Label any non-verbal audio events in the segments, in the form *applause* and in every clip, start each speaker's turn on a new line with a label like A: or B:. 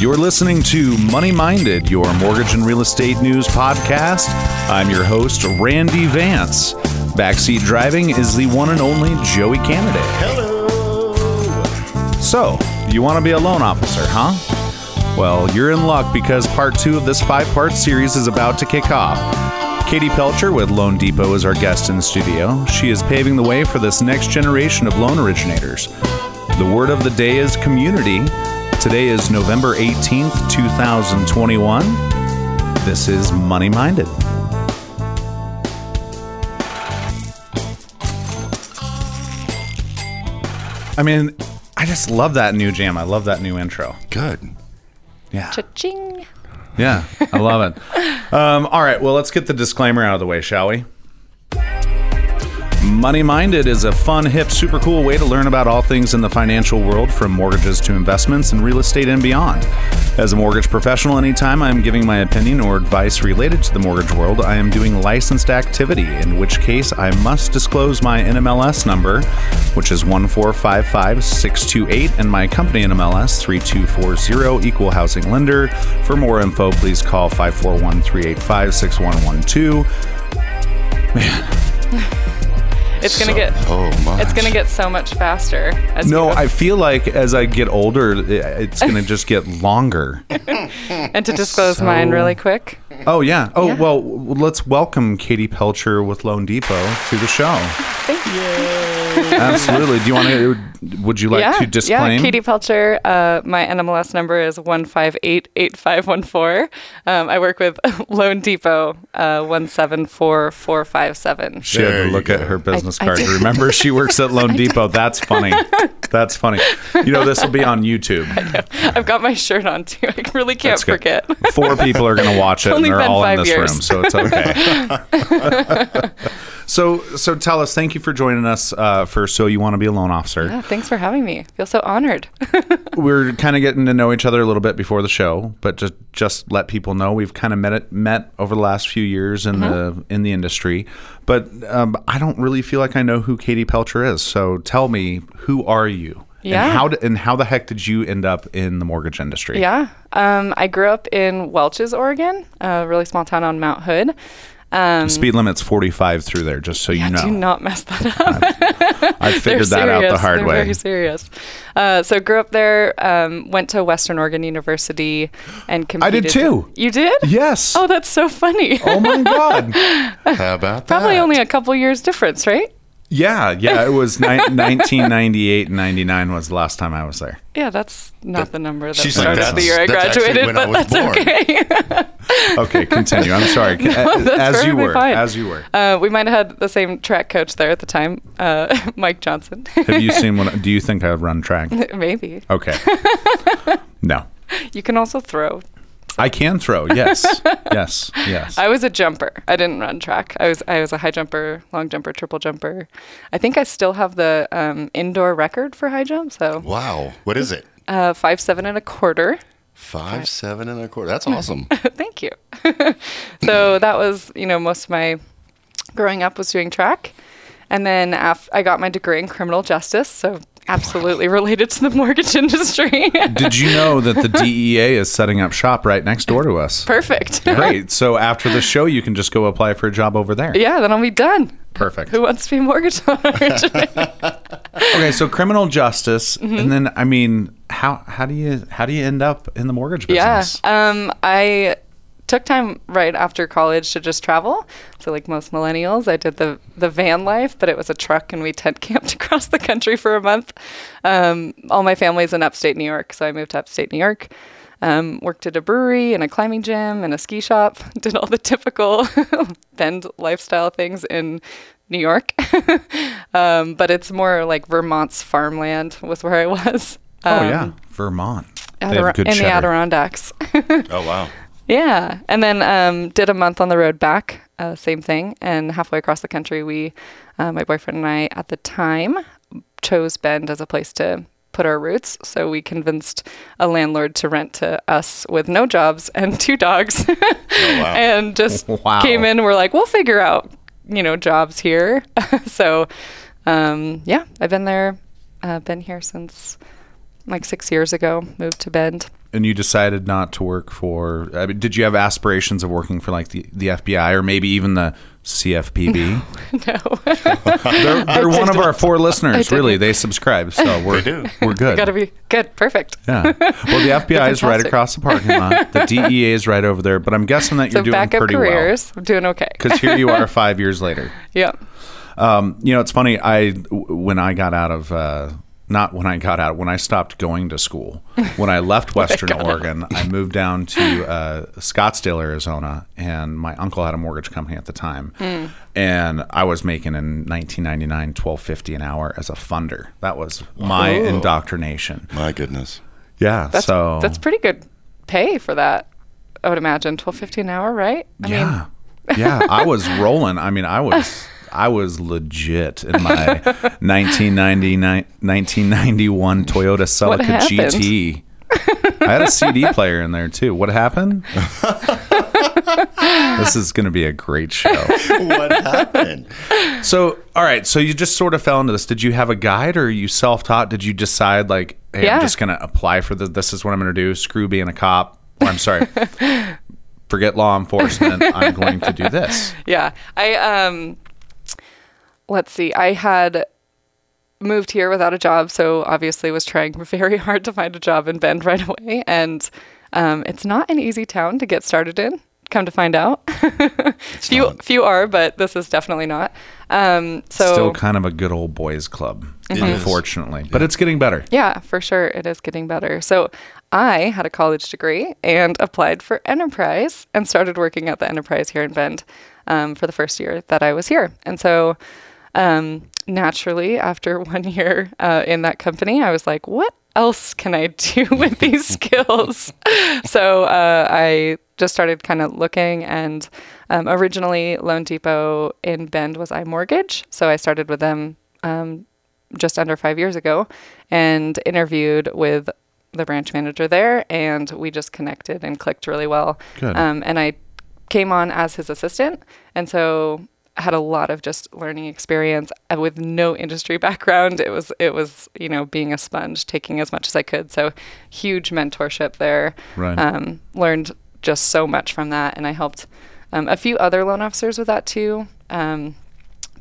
A: You're listening to Money Minded, your mortgage and real estate news podcast. I'm your host, Randy Vance. Backseat driving is the one and only Joey Candidate.
B: Hello.
A: So, you want to be a loan officer, huh? Well, you're in luck because part two of this five part series is about to kick off. Katie Pelcher with Loan Depot is our guest in the studio. She is paving the way for this next generation of loan originators. The word of the day is community. Today is November 18th, 2021. This is Money Minded. I mean, I just love that new jam. I love that new intro.
B: Good.
A: Yeah.
C: Cha-ching.
A: Yeah, I love it. *laughs* Um, all right, well, let's get the disclaimer out of the way, shall we? Money Minded is a fun, hip, super cool way to learn about all things in the financial world, from mortgages to investments and real estate and beyond. As a mortgage professional, anytime I am giving my opinion or advice related to the mortgage world, I am doing licensed activity, in which case I must disclose my NMLS number, which is 1455628, and my company NMLS 3240, equal housing lender. For more info, please call 541 385 6112. Man.
C: It's gonna
B: So-
C: get
B: Oh my.
C: it's gonna get so much faster. As
A: No,
C: you.
A: I feel like as I get older, it's going *laughs* to just get longer. *laughs*
C: and to disclose
A: so-
C: mine really quick.
A: Oh, yeah. Oh,
C: Yeah.
A: well, let's welcome Katie Pelcher with Loan Depot to the show.
C: Thank you. *laughs*
A: Absolutely. Do you want to, would you like
C: yeah,
A: to disclaim?
C: yeah. Katie Pelcher. Uh, my NMLS number is one five eight eight five one four. Um, I work with *laughs* Loan Depot uh, one seven four four five seven.
A: She had to look
B: go.
A: at her business
C: I
A: card.
C: did.
A: Remember, she works at *laughs* Loan Depot. That's funny. That's funny. You know, this will be on YouTube.
C: I've got my shirt on too. I really can't
A: That's good.
C: forget.
A: Four people are going to watch it, and
C: Only
A: they're all in
C: five
A: this
C: years.
A: room, so it's okay. So, so tell us. Thank you for joining us uh, for So You Want to Be a Loan Officer.
C: Yeah, thanks for having me. I feel so honored. *laughs*
A: we're kind of getting to know each other a little bit before the show, but just just let people know we've kind of met it, met over the last few years in
C: Mm-hmm.
A: the in the industry. But um, I don't really feel like I know who Katie Pelcher is. So tell me, who are you?
C: Yeah.
A: And how d- and how the heck did you end up in the mortgage industry?
C: Yeah. Um, I grew up in Welches, Oregon, a really small town on Mount Hood. Um,
A: Speed limit's 45 through there, just so you know.
C: Do not mess that *laughs* up.
A: I
C: They're
A: figured that out the
C: serious.
A: hard
C: They're
A: way.
C: Very serious. Uh, so grew up there. Um, went to Western Oregon University and competed.
A: I did too.
C: You did?
A: Yes.
C: Oh, that's so funny.
A: Oh my God. *laughs*
B: How about that?
C: Probably only a couple years difference, right?
A: Yeah, yeah. It was ni- *laughs* 1998 and 99 was the last time I was there.
C: Yeah, that's not the number that
B: She's like,
C: started the year I graduated,
B: I
C: but that's
B: born."
C: okay. *laughs*
A: Okay, continue. I'm sorry. *laughs* as
C: that's
A: you were. As you were.
C: Uh, we might have had the same track coach there at the time, uh, Mike Johnson.
A: Have you seen one? Do you think I run track?
C: Maybe.
A: Okay. No.
C: You can also throw.
A: I can throw. Yes. *laughs* Yes. Yes.
C: I was a jumper. I didn't run track. I was I was a high jumper, long jumper, triple jumper. I think I still have the um, indoor record for high jump. So
B: Wow. What is it?
C: uh, five seven and a quarter.
B: Five, seven, and a quarter. That's *laughs* awesome.
C: Thank you. *laughs* so that was you know most of my growing up was doing track, and then af- I got my degree in criminal justice. So absolutely related to the mortgage *laughs* industry.
A: Did you know that the *laughs* DEA is setting up shop right next door to us?
C: Perfect.
A: Great. *laughs* So after the show, you can just go apply for a job over there.
C: Yeah, then I'll be done.
A: Perfect.
C: Who wants to be a mortgage originator?
A: Okay. So criminal justice,
C: Mm-hmm.
A: and then I mean, how how do you how do you end up in the mortgage
C: Yeah.
A: business?
C: Um, I took time right after college to just travel. So like most millennials, I did the the van life, but it was a truck and we tent camped *laughs* across the country for a month. Um, all my family's in upstate New York, so I moved to upstate New York. Um, worked at a brewery and a climbing gym and a ski shop. *laughs* Did all the typical *laughs* Bend lifestyle things in New York. um, but it's more like Vermont's farmland was where I was.
A: oh
C: Um,
A: yeah, Vermont. They
C: Adira-
A: have good
C: in the. Adirondacks.
B: Oh wow.
C: Yeah, and then um, did a month on the road back, uh, same thing. And halfway across the country, we, uh, my boyfriend and I, at the time, chose Bend as a place to put our roots. So we convinced a landlord to rent to us with no jobs and two dogs, *laughs*
B: wow.
C: and just *laughs*
A: Wow.
C: came in. We're like, we'll figure out, you know, jobs here. *laughs* so, um, yeah, I've been there, uh, been here since like six years ago. Moved to Bend.
A: And you decided not to work for. I mean, did you have aspirations of working for like the, the FBI or maybe even the CFPB? *laughs*
C: no. *laughs*
A: They're, they're one of our four listeners. Really, they subscribe, so we're
B: do.
A: we're good.
C: Gotta be good. Perfect.
A: yeah. *laughs* Well, the FBI is right across the parking lot. The DEA is right over there. But I'm guessing that
C: So
A: you're doing
C: backup
A: pretty
C: careers. I'm doing okay.
A: because here you are five years later.
C: yeah.
A: Um, you know, it's funny. I w- when I got out of uh, not when I got out when I stopped going to school. When I left *laughs* Western Oregon, I moved down to uh, Scottsdale, Arizona, and my uncle had a mortgage company at the time, and I was making in 1999 1250 an hour as a funder. That was my
B: Ooh.
A: indoctrination.
B: My goodness.
A: Yeah.
C: That's
A: so
C: that's pretty good pay for that. I would imagine twelve fifty an hour, right? I
A: yeah. yeah, I was rolling. I mean, I *laughs* was I was legit in my *laughs* 1999 1991 Toyota Celica
C: happened?
A: GT. I had a CD *laughs* player in there too. What happened? this is going to be a great show. *laughs*
B: what happened?
A: So, all right. So you just sort of fell into this. Did you have a guide, or are you self-taught? Did you decide like, hey,
C: Yeah.
A: I'm just going to apply for this? This is what I'm going to do. Screw being a cop. Or I'm sorry. Forget law enforcement. I'm going to do this.
C: yeah. I um let's see. I had moved here without a job, so obviously was trying *laughs* very hard to find a job in Bend right away. And um, it's not an easy town to get started in. Come to find out, *laughs* few
B: not.
C: few are, but this is definitely not. Um, so
A: Still kind of a good old boys club,
B: is.
A: unfortunately. But it's getting better.
C: Yeah, for sure. It is getting better. So I had a college degree and applied for Enterprise and started working at the Enterprise here in Bend um, for the first year that I was here. And so um, naturally, after *laughs* one year uh, in that company, I was like, what else can I do *laughs* with these *laughs* skills? so uh, I just started kind of looking and um, originally Loan Depot in Bend was iMortgage. So I started with them um, just under five years ago and interviewed with the branch manager there and we just connected and clicked really well um, and i came on as his assistant and so had a lot of just learning experience uh, with no industry *laughs* background it was it was you know being a sponge taking as much as i could so huge mentorship there
A: Right.
C: um, learned just so much from that and i helped um, a few other loan officers with that too um,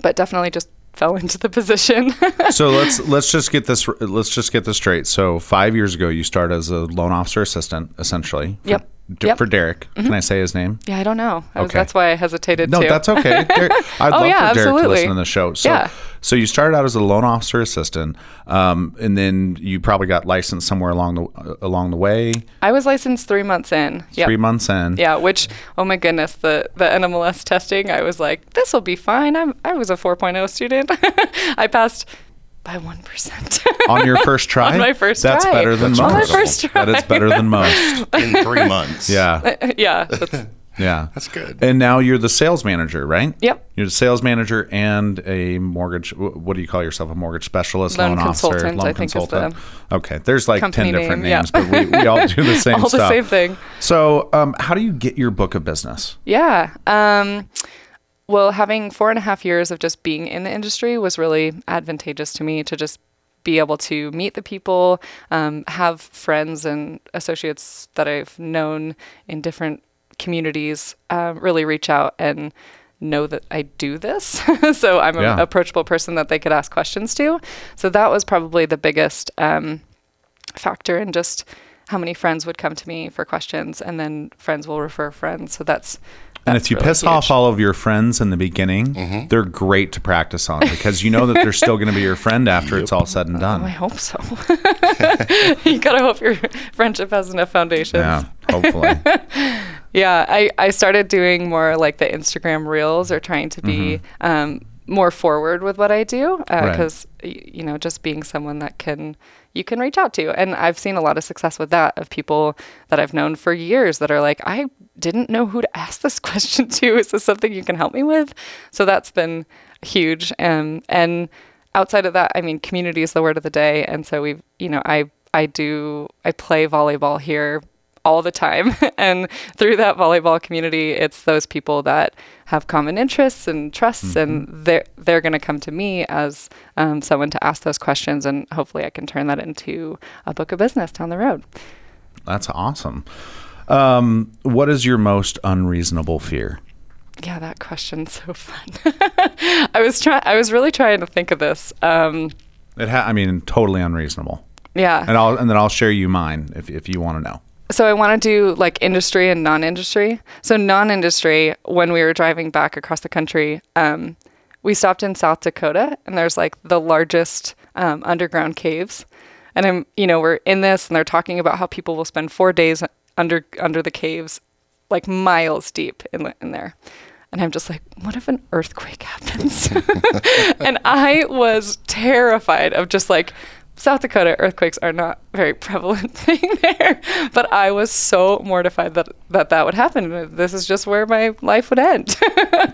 C: but definitely just *laughs* fell into the position *laughs*
A: so let's let's just get this let's just get this straight. So five years ago, you started as a loan officer assistant, essentially.
C: Yep.
A: D-
C: Yep.
A: For Derek, can I say his name?
C: yeah i don't know I was,
A: Okay.
C: that's why i hesitated
A: No,
C: too
A: that's okay. *laughs* Derek, I'd
C: Oh,
A: love
C: yeah,
A: for Derek to
C: absolutely.
A: listen to the show. So,
C: Yeah.
A: so you started out as a loan officer assistant, um, and then you probably got licensed somewhere along the uh, along the way.
C: I was licensed three months in. Yep.
A: Three months in.
C: Yeah, which oh my goodness, the the NMLS testing, I was like, this will be fine. I'm I was a 4.0 student. *laughs* I passed by one percent.
A: On your first try. *laughs*
C: On my first
A: That's
C: try.
A: better than
B: That's
A: most.
C: On my first try.
A: That is better than most. *laughs*
B: In three months.
A: Yeah. *laughs*
C: yeah. That's,
A: Yeah.
B: That's good.
A: And now you're the sales manager, right?
C: Yep.
A: You're the sales manager and a mortgage. What do you call yourself? A mortgage specialist,
C: Loan
A: loan, officer, loan
C: I think is
A: consultant. okay, there's like ten different
C: name, yeah.
A: names, but we, we all do the same
C: all
A: stuff.
C: the same thing.
A: So, um, how do you get your book of business?
C: Yeah. Um, well, having four and a half years of just being in the industry was really advantageous to me to just be able to meet the people, um, have friends and associates that I've known in different communities uh, really reach out and know that I do this. *laughs* so I'm an
A: Yeah.
C: approachable person that they could ask questions to. So that was probably the biggest um, factor in just how many friends would come to me for questions and then friends will refer friends. So that's
A: And
C: that's
A: if you
C: really
A: piss
C: huge.
A: off all of your friends in the beginning,
B: Mm-hmm.
A: they're great to practice on because you know that they're still going to be your friend after it's all said and
C: Oh, I hope so. *laughs* *laughs* you gotta hope your friendship has enough foundations.
A: Yeah, hopefully. *laughs*
C: Yeah, I, I started doing more like the Instagram reels or trying to be um, more forward with what I do
A: Mm-hmm. Right.
C: because you know just being someone that can you can reach out to. And I've seen a lot of success with that of people that I've known for years that are like I didn't know who to *laughs* ask this question to. Is this something you can help me with? So that's been huge. Um, and outside of that I mean community is the word of the day. And so we've you know I I do I play volleyball here all the time. *laughs* and through that volleyball community, it's those people that have common interests and trusts, and they're they're going to come to me as um, someone to ask those questions, and hopefully, I can turn that into a book of business down the road.
A: That's awesome. Um, what is your most unreasonable fear?
C: Yeah, that question's so *laughs* fun. *laughs* I was trying. I was really trying to think of this. Um,
A: It ha- I mean, totally unreasonable.
C: yeah.
A: And I'll and then I'll share you mine if if you want to know.
C: So I want to do like industry and non-industry. So non-industry, when we were driving back across the country, um, we stopped in South Dakota, and there's like the largest um, underground caves. And I'm, you know, we're in this, and they're talking about how people will spend four days under under the caves, like miles deep in in there. And I'm just like, what if an earthquake happens? *laughs* and I was terrified of just like South Dakota earthquakes are not very prevalent *laughs* thing there, but I was so mortified that that, that would happen. This is just where my life would end. *laughs*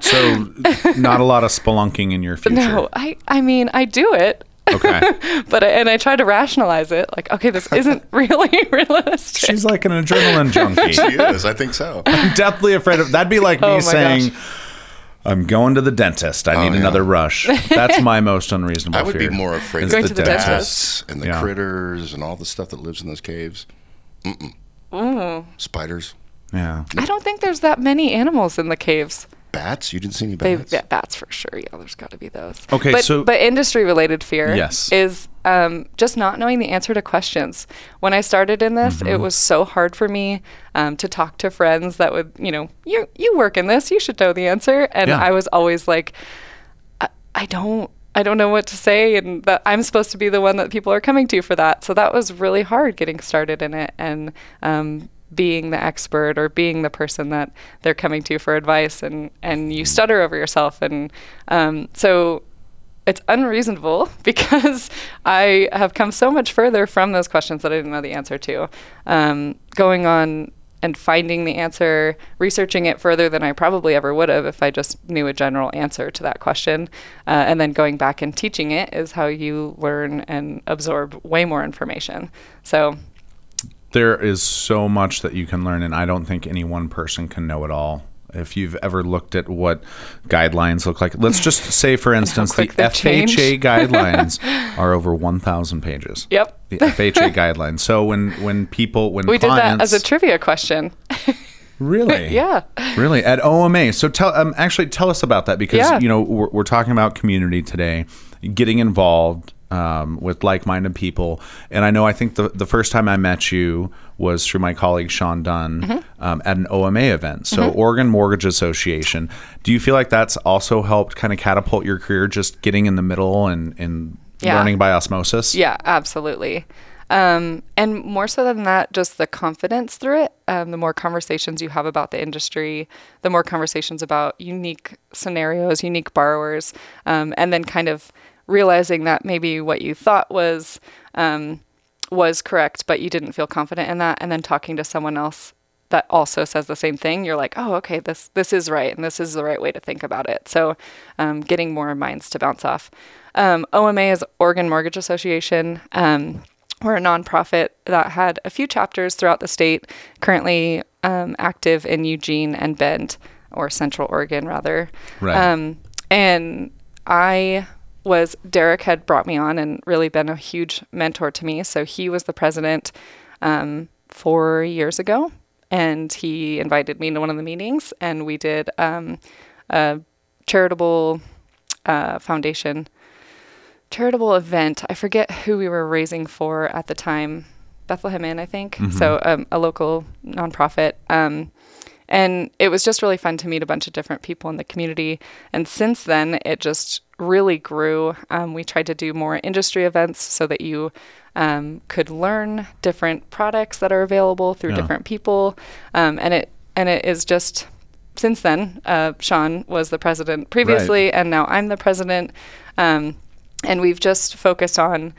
A: So, not a lot of spelunking in your future.
C: no, I I mean I do it,
A: Okay. *laughs*
C: but I, and I try to rationalize it like okay, this isn't really realistic.
A: She's like an adrenaline junkie.
B: She is. I think so.
A: I'm deathly afraid of. That'd be like me
C: Oh my
A: saying.
C: gosh.
A: I'm going to the dentist. I oh, need
B: yeah.
A: another rush. That's my *laughs* most unreasonable fear.
B: I would
A: fear.
B: be more afraid of
C: Going to the dentist?
B: bats and the
A: Yeah.
B: critters and all the stuff that lives in those caves. Mm-mm. Mm. Spiders,
A: Yeah.
C: I don't think there's that many animals in the caves.
B: Bats. You didn't see any
C: They,
B: bats.
C: yeah, bats for sure. Yeah, there's got to be those.
A: Okay,
C: but,
A: so-
C: but industry related fear
A: Yes.
C: is um, just not knowing the answer to questions. When I started in this,
A: Mm-hmm.
C: it was so hard for me um, to talk to friends that would, you know, you you work in this, you should know the answer, and
A: Yeah.
C: I was always like, I, I don't. I don't know what to say, and that I'm supposed to be the one that people are coming to for that. So that was really hard getting started in it, and um, being the expert or being the person that they're coming to for advice and and you stutter over yourself and um, so it's unreasonable *laughs* because I have come so much further from those questions that I didn't know the answer to. Um, going on and finding the answer, researching it further than I probably ever would have if I just knew a general answer to that question, uh, and then going back and teaching it is how you learn and absorb way more information. So
A: There is so much that you can learn, and I don't think any one person can know it all. If you've ever looked at what guidelines look like, let's just *laughs* say, for instance, the
C: quick they've changed.
A: FHA *laughs* guidelines are over 1,000 pages.
C: Yep.
A: The FHA *laughs* guidelines. So when when people when
C: we did that as a trivia question.
A: really
C: yeah.
A: really at OMA. So tell um, actually tell us about that because
C: Yeah.
A: you know we're, we're talking about community today, getting involved um, with like-minded people, and I know I think the the first time I met you was through my colleague Sean Dunn
C: Mm-hmm.
A: um, at an OMA event. So Oregon Mortgage Association. Do you feel like that's also helped kind of catapult your career, just getting in the middle and and
C: Yeah.
A: learning by osmosis?
C: Yeah, absolutely. Um, and more so than that, just the confidence through it. Um, the more conversations you have about the industry, the more conversations about unique scenarios, unique borrowers, um, and then kind of realizing that maybe what you thought was um, was correct, but you didn't feel confident in that, and then talking to someone else that also says the same thing, you're like, oh, okay, this this is right, and this is the right way to think about it. So, um, getting more minds to bounce off. Um, OMA is Oregon Mortgage Association. Um, we're a nonprofit that had a few chapters throughout the state, currently um, active in Eugene and Bend, or Central Oregon, rather.
A: Right.
C: Um, and I was, Derek had brought me on and really been a huge mentor to me. So he was the president um, four years ago, and he invited me to one of the meetings, and we did um, a charitable uh, foundation charitable event. I forget who we were raising for at the time. Bethlehem Inn, I think. So um, a local nonprofit. Um, and it was just really fun to meet a bunch of different people in the community. And since then, it just really grew. Um, we tried to do more industry events so that you um, could learn different products that are available through
A: Yeah.
C: different people. Um, and it and it is just since then. Uh, Sean was the president previously, and now I'm the president. Um, and we've just focused on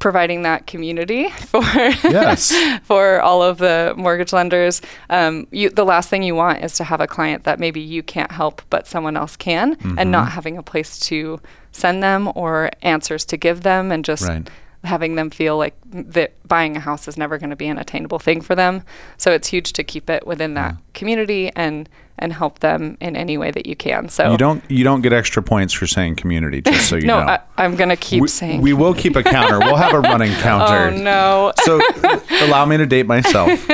C: providing that community *laughs* for
A: Yes. *laughs*
C: for all of the mortgage lenders. Um, you, the last thing you want is to have a client that maybe you can't help, but someone else can,
A: Mm-hmm.
C: and not having a place to send them or answers to give them, and just
A: Right.
C: Having them feel like that buying a house is never going to be an attainable thing for them. So it's huge to keep it within that community and and help them in any way that you can. So
A: You don't you don't get extra points for saying community, just so you *laughs*
C: no,
A: know.
C: I, I'm going to keep
A: we,
C: saying.
A: we will keep a counter. We'll have a running *laughs* counter.
C: oh no. *laughs*
A: so allow me to date myself.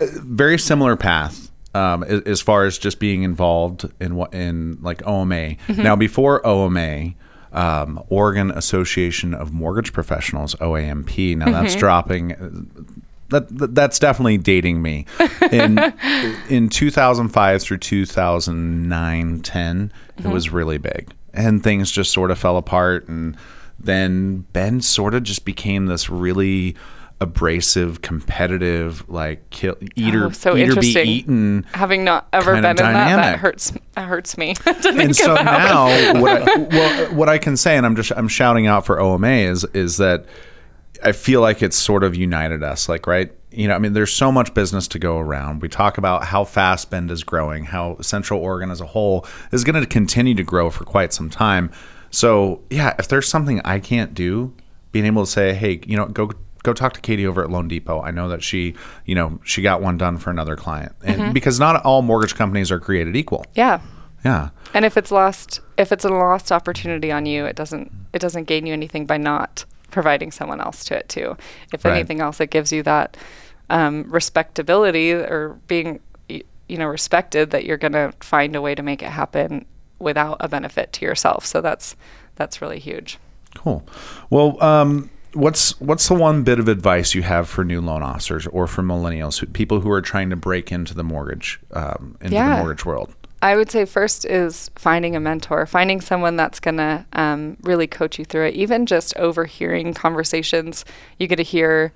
A: Very similar path um, as, as far as just being involved in what in like OMA. Now before OMA. Um, Oregon Association of Mortgage Professionals (OAMP). Now that's mm-hmm. dropping. Uh, that, that that's definitely dating me. In *laughs* in 2005 through 2009, 10, it mm-hmm. was really big, and things just sort of fell apart. And then Bend sort of just became this really abrasive, competitive, like kill, oh, eater,
C: Oh, so
A: eater be eaten.
C: Having not ever been in that, that hurts. That hurts me. *laughs*
A: And so
C: about.
A: now, what I, *laughs* well, what I can say, and I'm just I'm shouting out for OMA is is that I feel like it's sort of united us. Like, right? You know, I mean, there's so much business to go around. We talk about how fast Bend is growing, how Central Oregon as a whole is going to continue to grow for quite some time. So, yeah, if there's something I can't do, being able to say, hey, you know, go go talk to Katie over at Loan Depot. I know that she, you know, she got one done for another client, and because not all mortgage companies are created equal.
C: yeah.
A: Yeah.
C: And if it's lost, if it's a lost opportunity on you, it doesn't it doesn't gain you anything by not providing someone else to it too. If
A: Right.
C: anything else, it gives you that um, respectability or being you know respected that you're going to find a way to make it happen without a benefit to yourself. So that's that's really huge.
A: Cool. Well, um, what's what's the one bit of advice you have for new loan officers or for millennials, who, people who are trying to break into the mortgage um, into the mortgage world?
C: I would say first is finding a mentor, finding someone that's going to um, really coach you through it. Even just overhearing conversations, you get to hear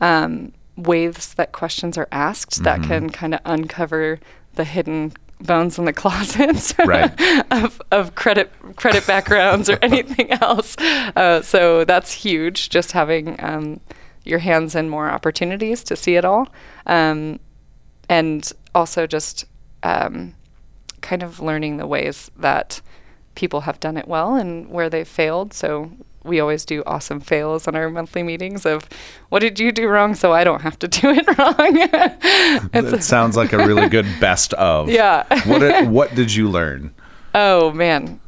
C: um, ways that questions are asked that can kind of uncover the hidden bones in the *laughs* closet *laughs*
A: Right.
C: of, of credit credit backgrounds or *laughs* anything else. Uh, so that's huge. Just having um, your hands in more opportunities to see it all, um, and also just um, kind of learning the ways that people have done it well and where they've failed. So we always do awesome fails on our monthly meetings of what did you do wrong so I don't have to do it wrong. *laughs*
A: It sounds like a really good best of.
C: Yeah.
A: what did, what did you learn?
C: oh man,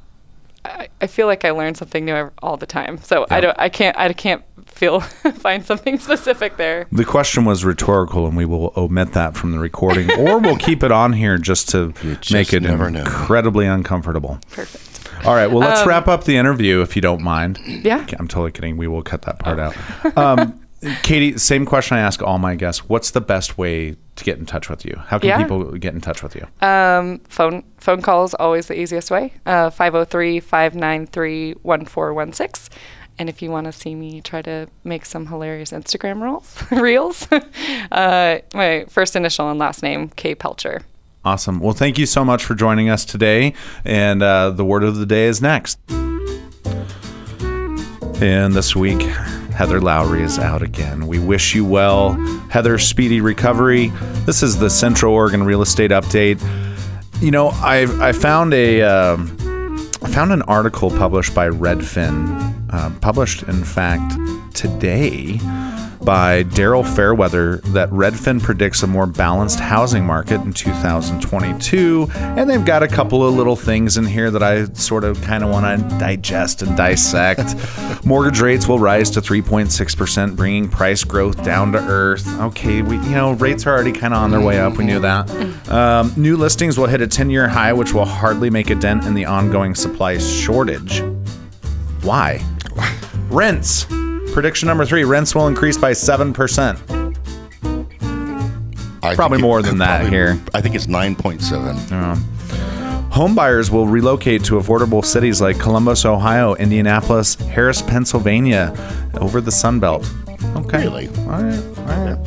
C: I, I feel like I learn something new all the time. So I don't, I can't, I can't feel *laughs* find something specific there.
A: The question was rhetorical, and we will omit that from the recording, or we'll keep it on here just to *laughs*
B: just
A: make it
B: never know.
A: incredibly uncomfortable.
C: Perfect.
A: All right. Well,
C: Um,
A: let's wrap up the interview if you don't mind.
C: Yeah.
A: I'm totally kidding. We will cut that part out. Um, *laughs* Katie, same question I ask all my guests. What's the best way to get in touch with you? How can
C: Yeah.
A: people get in touch with you?
C: Um, phone phone call is always the easiest way. Uh, 503-593-1416. And if you want to see me try to make some hilarious Instagram reels, *laughs* reels, *laughs* uh, my first initial and last name, K Pelcher.
A: Awesome. Well, thank you so much for joining us today. And uh, the word of the day is next. And this week, Heather Lowry is out again. We wish you well. Heather, speedy recovery. This is the Central Oregon Real Estate Update. You know, I I found a um, I found an article published by Redfin, uh, published in fact today by Daryl Fairweather that Redfin predicts a more balanced housing market in 2022. And they've got a couple of little things in here that I sort of kind of want to digest and dissect. *laughs* Mortgage rates will rise to 3.6%, bringing price growth down to earth. Okay, we you know rates are already kind of on their way up. We knew that. *laughs* Um, new listings will hit a 10-year high, which will hardly make a dent in the ongoing supply shortage. Why? *laughs* Rents. Prediction number three: rents will increase by seven percent.
B: I
A: Probably
B: think
A: more than that
B: probably-
A: here.
B: I think it's 9.7.
A: Homebuyers will relocate to affordable cities like Columbus, Ohio, Indianapolis, Harris, Pennsylvania, over the Sun Belt. Okay.
B: Really?
A: All right. All right.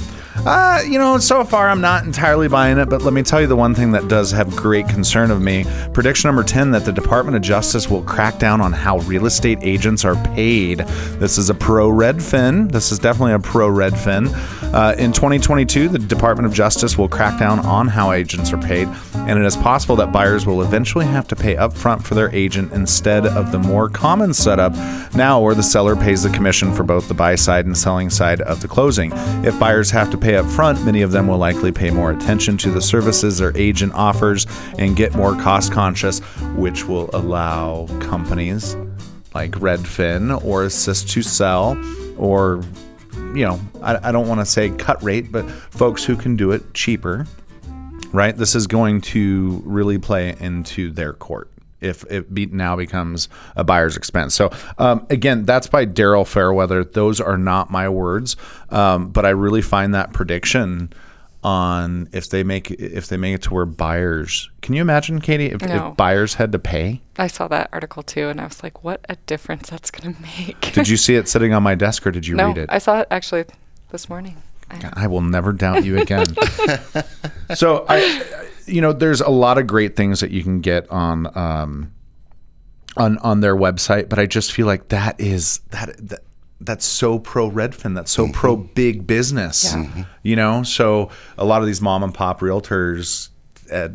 A: Uh, you know, so far I'm not entirely buying it, but let me tell you the one thing that does have great concern of me. Prediction number 10 that the Department of Justice will crack down on how real estate agents are paid. This is a pro Redfin. This is definitely a pro Redfin. Uh, in 2022, the Department of Justice will crack down on how agents are paid, and it is possible that buyers will eventually have to pay upfront for their agent instead of the more common setup now where the seller pays the commission for both the buy side and selling side of the closing. If buyers have to pay up front, many of them will likely pay more attention to the services their agent offers and get more cost conscious, which will allow companies like Redfin or Assist to Sell or you know, I, I don't want to say cut rate, but folks who can do it cheaper, right? This is going to really play into their court if it be, now becomes a buyer's expense. So um, again, that's by Daryl Fairweather. Those are not my words, um, but I really find that prediction on if they make if they make it to where buyers can you imagine katie if,
C: No.
A: if buyers had to pay
C: I saw that article too, and I was like, what a difference that's going to make.
A: did you *laughs* see it sitting on my desk or did you
C: no,
A: read it
C: I saw it actually this morning. I,
A: I will never doubt you again. *laughs* so I, you know, there's a lot of great things that you can get on um, on on their website, but I just feel like that is that that that's so pro Redfin. That's so pro big business.
C: Yeah.
A: You know, so a lot of these mom and pop realtors, uh,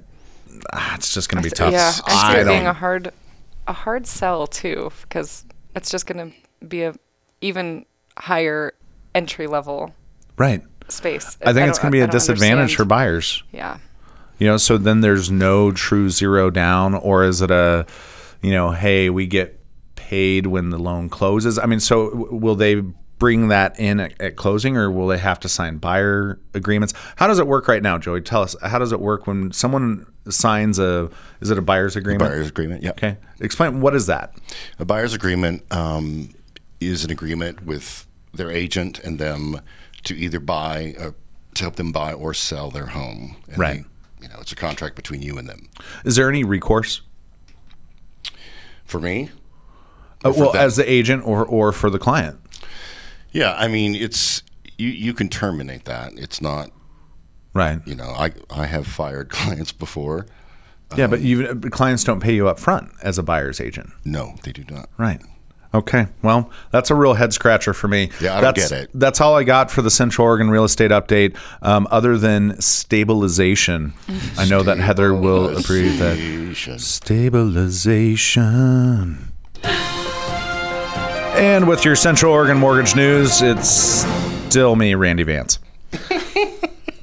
A: ah, it's just going to be tough.
C: Yeah, I see
A: I
C: it being a hard, a hard sell too, because it's just going to be a even higher entry level
A: right.
C: space.
A: I think it's going to be a
C: don't
A: disadvantage for buyers.
C: Yeah,
A: You know, so then there's no true zero down, or is it a, you know, hey, we get paid when the loan closes? I mean, so w- will they bring that in at, at closing, or will they have to sign buyer agreements? How does it work right now, Joey? Tell us, how does it work when someone signs a, is it a buyer's agreement?
B: Buyer's agreement. Yeah.
A: Okay, explain what is that?
B: A buyer's agreement um, is an agreement with their agent and them to either buy, uh, to help them buy or sell their home. And
A: Right.
B: You know, it's a contract between you and them.
A: Is there any recourse?
B: For me,
A: Uh,
B: for
A: well,
B: them.
A: as the agent or or for the client?
B: yeah, I mean, it's you. You can terminate that. It's not.
A: Right.
B: You know, I I have fired *laughs* clients before.
A: Yeah, but you clients don't pay you up front as a buyer's agent.
B: No, they do not.
A: Right. Okay. Well, that's a real head scratcher for me.
B: Yeah, I don't
A: that's,
B: get it.
A: That's all I got for the Central Oregon real estate update. Um, other than stabilization, I know that Heather will agree that
B: Stabilization.
A: stabilization. And with your Central Oregon mortgage news, it's still me, Randy Vance. *laughs*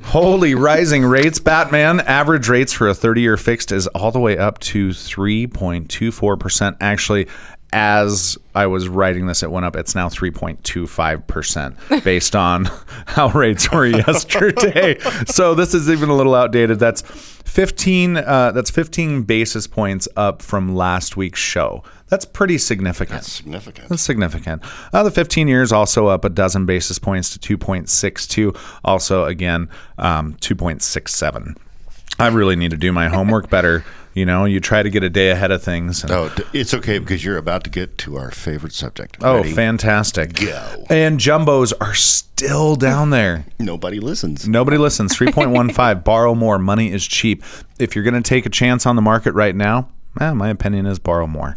A: Holy rising rates, Batman. Average rates for a 30 year fixed is all the way up to 3.24%. Actually, as I was writing this, it went up. It's now 3.25% *laughs* based on *laughs* how rates were *laughs* yesterday. so this is even a little outdated. That's 15. Uh, that's 15 basis points up from last week's show. That's pretty significant.
B: That's significant.
A: That's significant. Uh, the 15 years also up a dozen basis points to 2.62. Also, again, um, 2.67. I really need to do my homework better. You know, you try to get a day ahead of things. and-
B: Oh, it's okay because you're about to get to our favorite subject.
A: oh,
B: Ready?
A: fantastic.
B: Go.
A: And jumbos are still down there.
B: Nobody listens.
A: Nobody listens. 3.15. *laughs* borrow more. Money is cheap. If you're going to take a chance on the market right now, eh, my opinion is borrow more.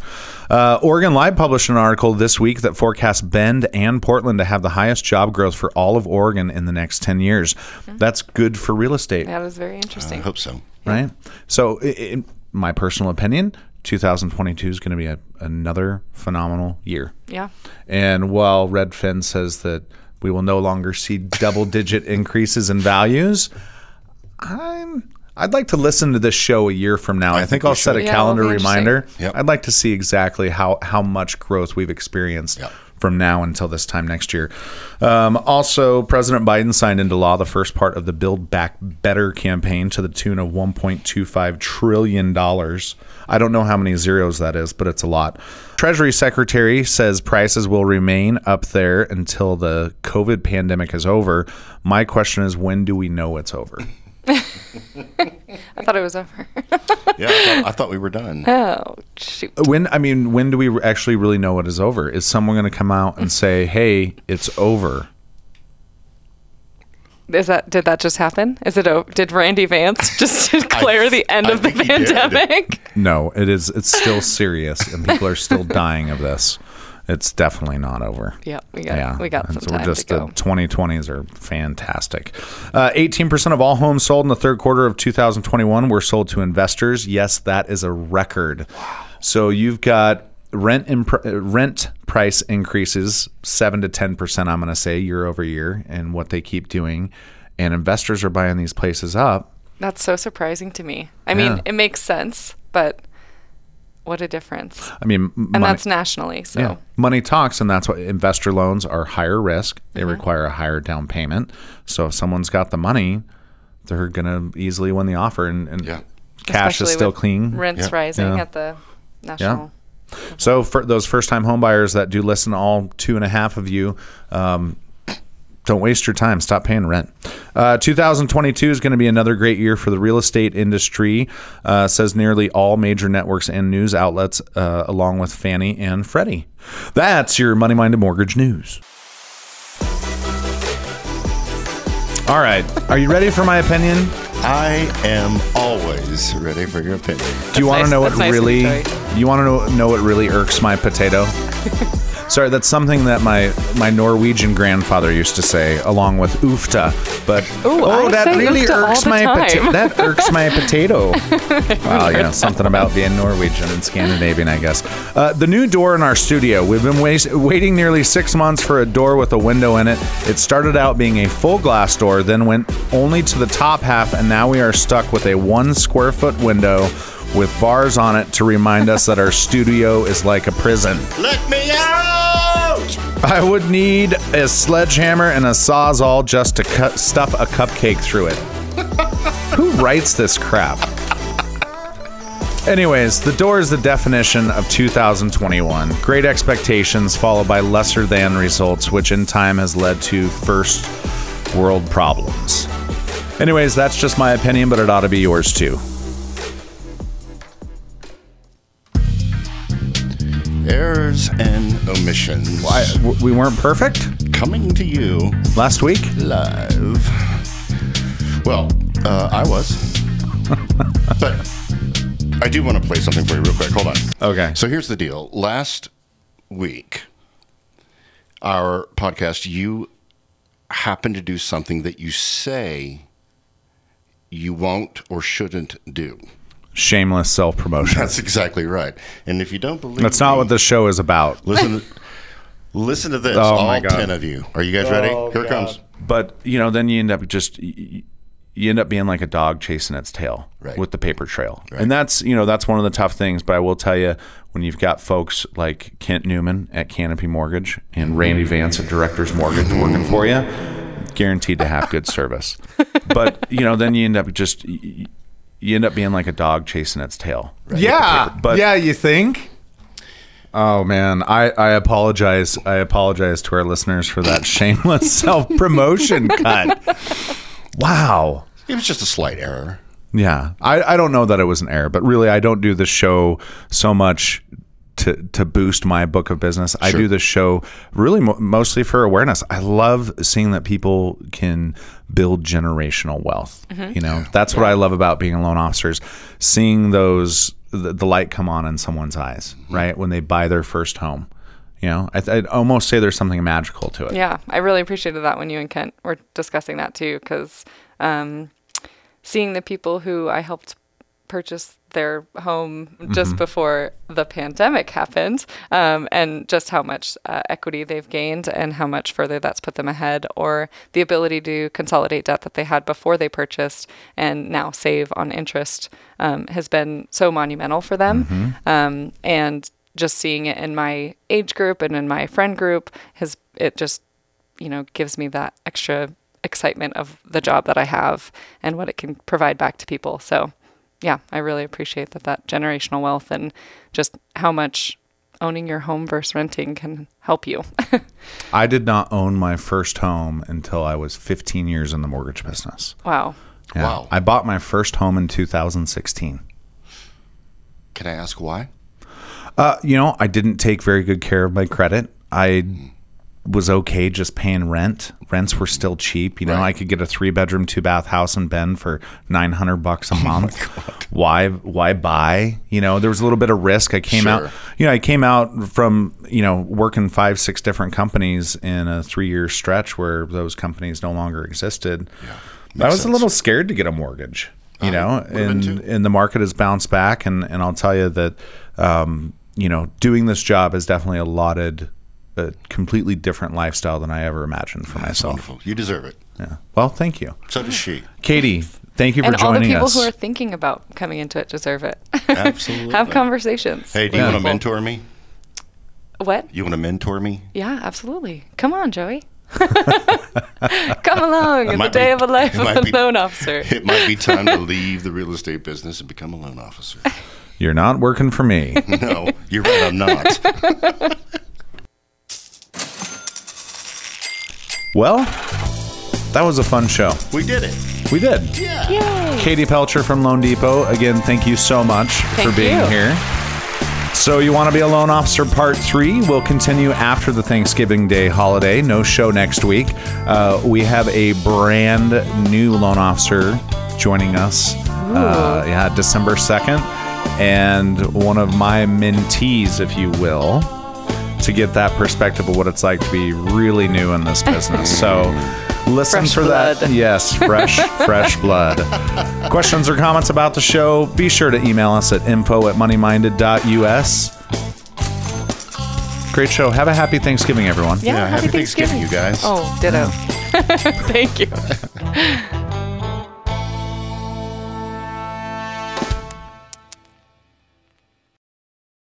A: Uh, Oregon Live published an article this week that forecasts Bend and Portland to have the highest job growth for all of Oregon in the next 10 years. That's good for real estate,
C: that was very interesting.
B: I hope so.
A: right? So, i in my personal opinion, 2022 is going to be a, another phenomenal year.
C: yeah,
A: And while Redfin says that we will no longer see double digit *laughs* increases in values, I'm I'd like to listen to this show a year from now. I, think,
B: think
A: I'll set a.
C: Yeah,
A: calendar
C: it'll be interesting.
A: reminder.
B: Yep.
A: I'd like to see exactly how how much growth we've experienced
B: Yep.
A: From now until this time next year. Um, also, President Biden signed into law the first part of the Build Back Better campaign to the tune of 1.25 trillion dollars. I don't know how many zeros that is, but it's a lot. Treasury Secretary says prices will remain up there until the COVID pandemic is over. My question is, when do we know it's over? *laughs*
C: I thought it was over. *laughs*
B: Yeah, I thought, I thought we were done.
C: oh shoot!
A: When I mean, when do we actually really know it is over? Is someone going to come out and say, "Hey, it's over"?
C: Is that did that just happen? Is it o- did Randy Vance *laughs* just declare the end
B: I
C: of the
B: think he did.
C: pandemic?
A: No, it is. It's still serious, and people are still dying of this. It's definitely not over.
C: Yeah, we got yeah, we got some
A: so we're
C: time
A: just
C: to go.
A: the 2020s are fantastic. Uh, 18% of all homes sold in the third quarter of 2021 were sold to investors. Yes, that is a record. So you've got rent uh, rent price increases seven to 10%. I'm going to say year over year, and what they keep doing, and investors are buying these places up.
C: That's so surprising to me. I mean, it makes sense, but what a difference.
A: I mean,
C: And
A: money-
C: that's nationally. So
A: Yeah. Money talks, and that's what investor loans are higher risk. They
C: Mm-hmm.
A: require a higher down payment. So if someone's got the money, they're going to easily win the offer, and, and
B: Yeah.
A: cash is still
C: with
A: clean.
C: Rents
B: Yeah.
C: rising
A: Yeah.
C: at the national.
A: So for those first time home buyers that do listen, all two and a half of you, um, don't waste your time. Stop paying rent. Uh, 2022 is going to be another great year for the real estate industry, uh, says nearly all major networks and news outlets, uh, along with Fannie and Freddie. That's your Money Minded Mortgage News. All right. Are you ready for my opinion?
B: I am always ready for your opinion.
A: Do you want to
C: nice-
A: know what
C: nice
A: really?
C: Joey.
A: you want to know, know what really irks my potato? *laughs* Sorry, that's something that my my Norwegian grandfather used to say, along with oofta. But
C: Ooh,
A: oh,
C: I
A: that
C: say
A: really
C: all
A: irks
C: the
A: my
C: time.
A: potato. That irks my potato. well, you know, something about being Norwegian and Scandinavian, I guess. Uh, the new door in our studio. We've been wait- waiting nearly six months for a door with a window in it. It started out being a full glass door, then went only to the top half, and now we are stuck with a one square foot window with bars on it to remind us that our studio is like a prison.
B: Let me out!
A: I would need a sledgehammer and a sawzall just to cut, stuff a cupcake through it. *laughs* Who writes this crap? Anyways, the door is the definition of 2021. Great expectations followed by lesser than results, which in time has led to first world problems. Anyways, that's just my opinion, but it ought to be yours too.
B: Errors and omissions.
A: I, w- we weren't perfect
B: Coming to you
A: last week.
B: live. Well, uh, I was. *laughs* but I do want to play something for you real quick. Hold on.
A: Okay.
B: So here's the deal. Last week, our podcast, you happened to do something that you say you won't or shouldn't do.
A: Shameless self promotion.
B: That's exactly right. And if you don't believe
A: That's not
B: me,
A: what this show is about.
B: listen *laughs* to, listen to this.
A: Oh,
B: all
A: my God.
B: 10 of you. Are you guys ready? Oh, Here it comes.
A: But you know, then you end up just you end up being like a dog chasing its tail
B: Right.
A: with the paper trail, and that's you know that's one of the tough things. But I will tell you, when you've got folks like Kent Newman at Canopy Mortgage and Randy Vance at Directors Mortgage working for you, guaranteed to have good service. *laughs* But you know, then you end up just y- you end up being like a dog chasing its tail.
D: Yeah,
A: But-
D: yeah, you think?
A: Oh man, I, I apologize. I apologize to our listeners for that *laughs* shameless self promotion *laughs* cut. Wow.
B: It was just a slight error.
A: Yeah, I, I don't know that it was an error, but really, I don't do the show so much to to boost my book of business. I do the show really mo- mostly for awareness. I love seeing that people can build generational wealth. You know, that's what I love about being a loan officer is seeing those the, the light come on in someone's eyes, right when they buy their first home. You know, I, I'd almost say there's something magical to it.
C: Yeah, I really appreciated that when you and Kent were discussing that too, because um, seeing the people who I helped purchase their home just before the pandemic happened, um, and just how much uh, equity they've gained and how much further that's put them ahead, or the ability to consolidate debt that they had before they purchased and now save on interest um, has been so monumental for them. Um, and just seeing it in my age group and in my friend group has it just you know gives me that extra excitement of the job that I have and what it can provide back to people. So yeah, I really appreciate that that generational wealth and just how much owning your home versus renting can help you. *laughs*
A: I did not own my first home until I was 15 years in the mortgage business.
C: wow.
A: Yeah.
B: Wow.
A: I bought my first home in 2016.
B: Can I ask why?
A: Uh, you know, I didn't take very good care of my credit. I was okay just paying rent. Rents were still cheap. You know,
B: Right.
A: I could get a three bedroom, two bath house in Bend for nine hundred bucks *laughs*
B: Oh
A: a month. why why buy? You know, there was a little bit of risk. I came
B: Sure.
A: out you know, I came out from, you know, working five, six different companies in a three year stretch where those companies no longer existed. Yeah, I was a little scared to get a mortgage, you know, and and the market has bounced back and, and I'll tell you that um, you know, doing this job has definitely allotted a completely different lifestyle than I ever imagined for
B: That's
A: myself.
B: wonderful. You deserve it.
A: Yeah. Well, thank you.
B: So does she.
A: Katie, thank you for joining us.
C: and all the people
A: us.
C: who are thinking about coming into it deserve it.
B: Absolutely. *laughs*
C: Have conversations.
B: Hey, do you
C: with
B: want to mentor me?
C: What?
B: You want to mentor me?
C: Yeah, absolutely. Come on, Joey. *laughs* Come along in the day
B: be-
C: of a life of a
B: be-
C: loan officer.
B: It might be time to *laughs* leave the real estate business and become a loan officer.
A: You're not working for me.
B: No, you're right. I'm not.
A: Well, that was a fun show.
B: We did it.
A: We did.
B: Yeah.
C: Yay.
A: Katie Pelcher from Loan Depot. Again, thank you so much
C: Thank
A: for being
C: you.
A: here. So, you want to be a loan officer part three? We'll continue after the Thanksgiving Day holiday. No show next week. Uh, we have a brand new loan officer joining us. Uh, yeah, December 2nd. And one of my mentees, if you will, to get that perspective of what it's like to be really new in this business. So, *laughs* listen
C: Fresh
A: for that. Yes, fresh, *laughs* fresh blood. Questions or comments about the show, be sure to email us at info at moneyminded.us. Great show. Have a happy Thanksgiving, everyone.
C: Yeah,
B: Yeah, happy Thanksgiving, you guys.
C: Oh, ditto. *laughs* Thank you.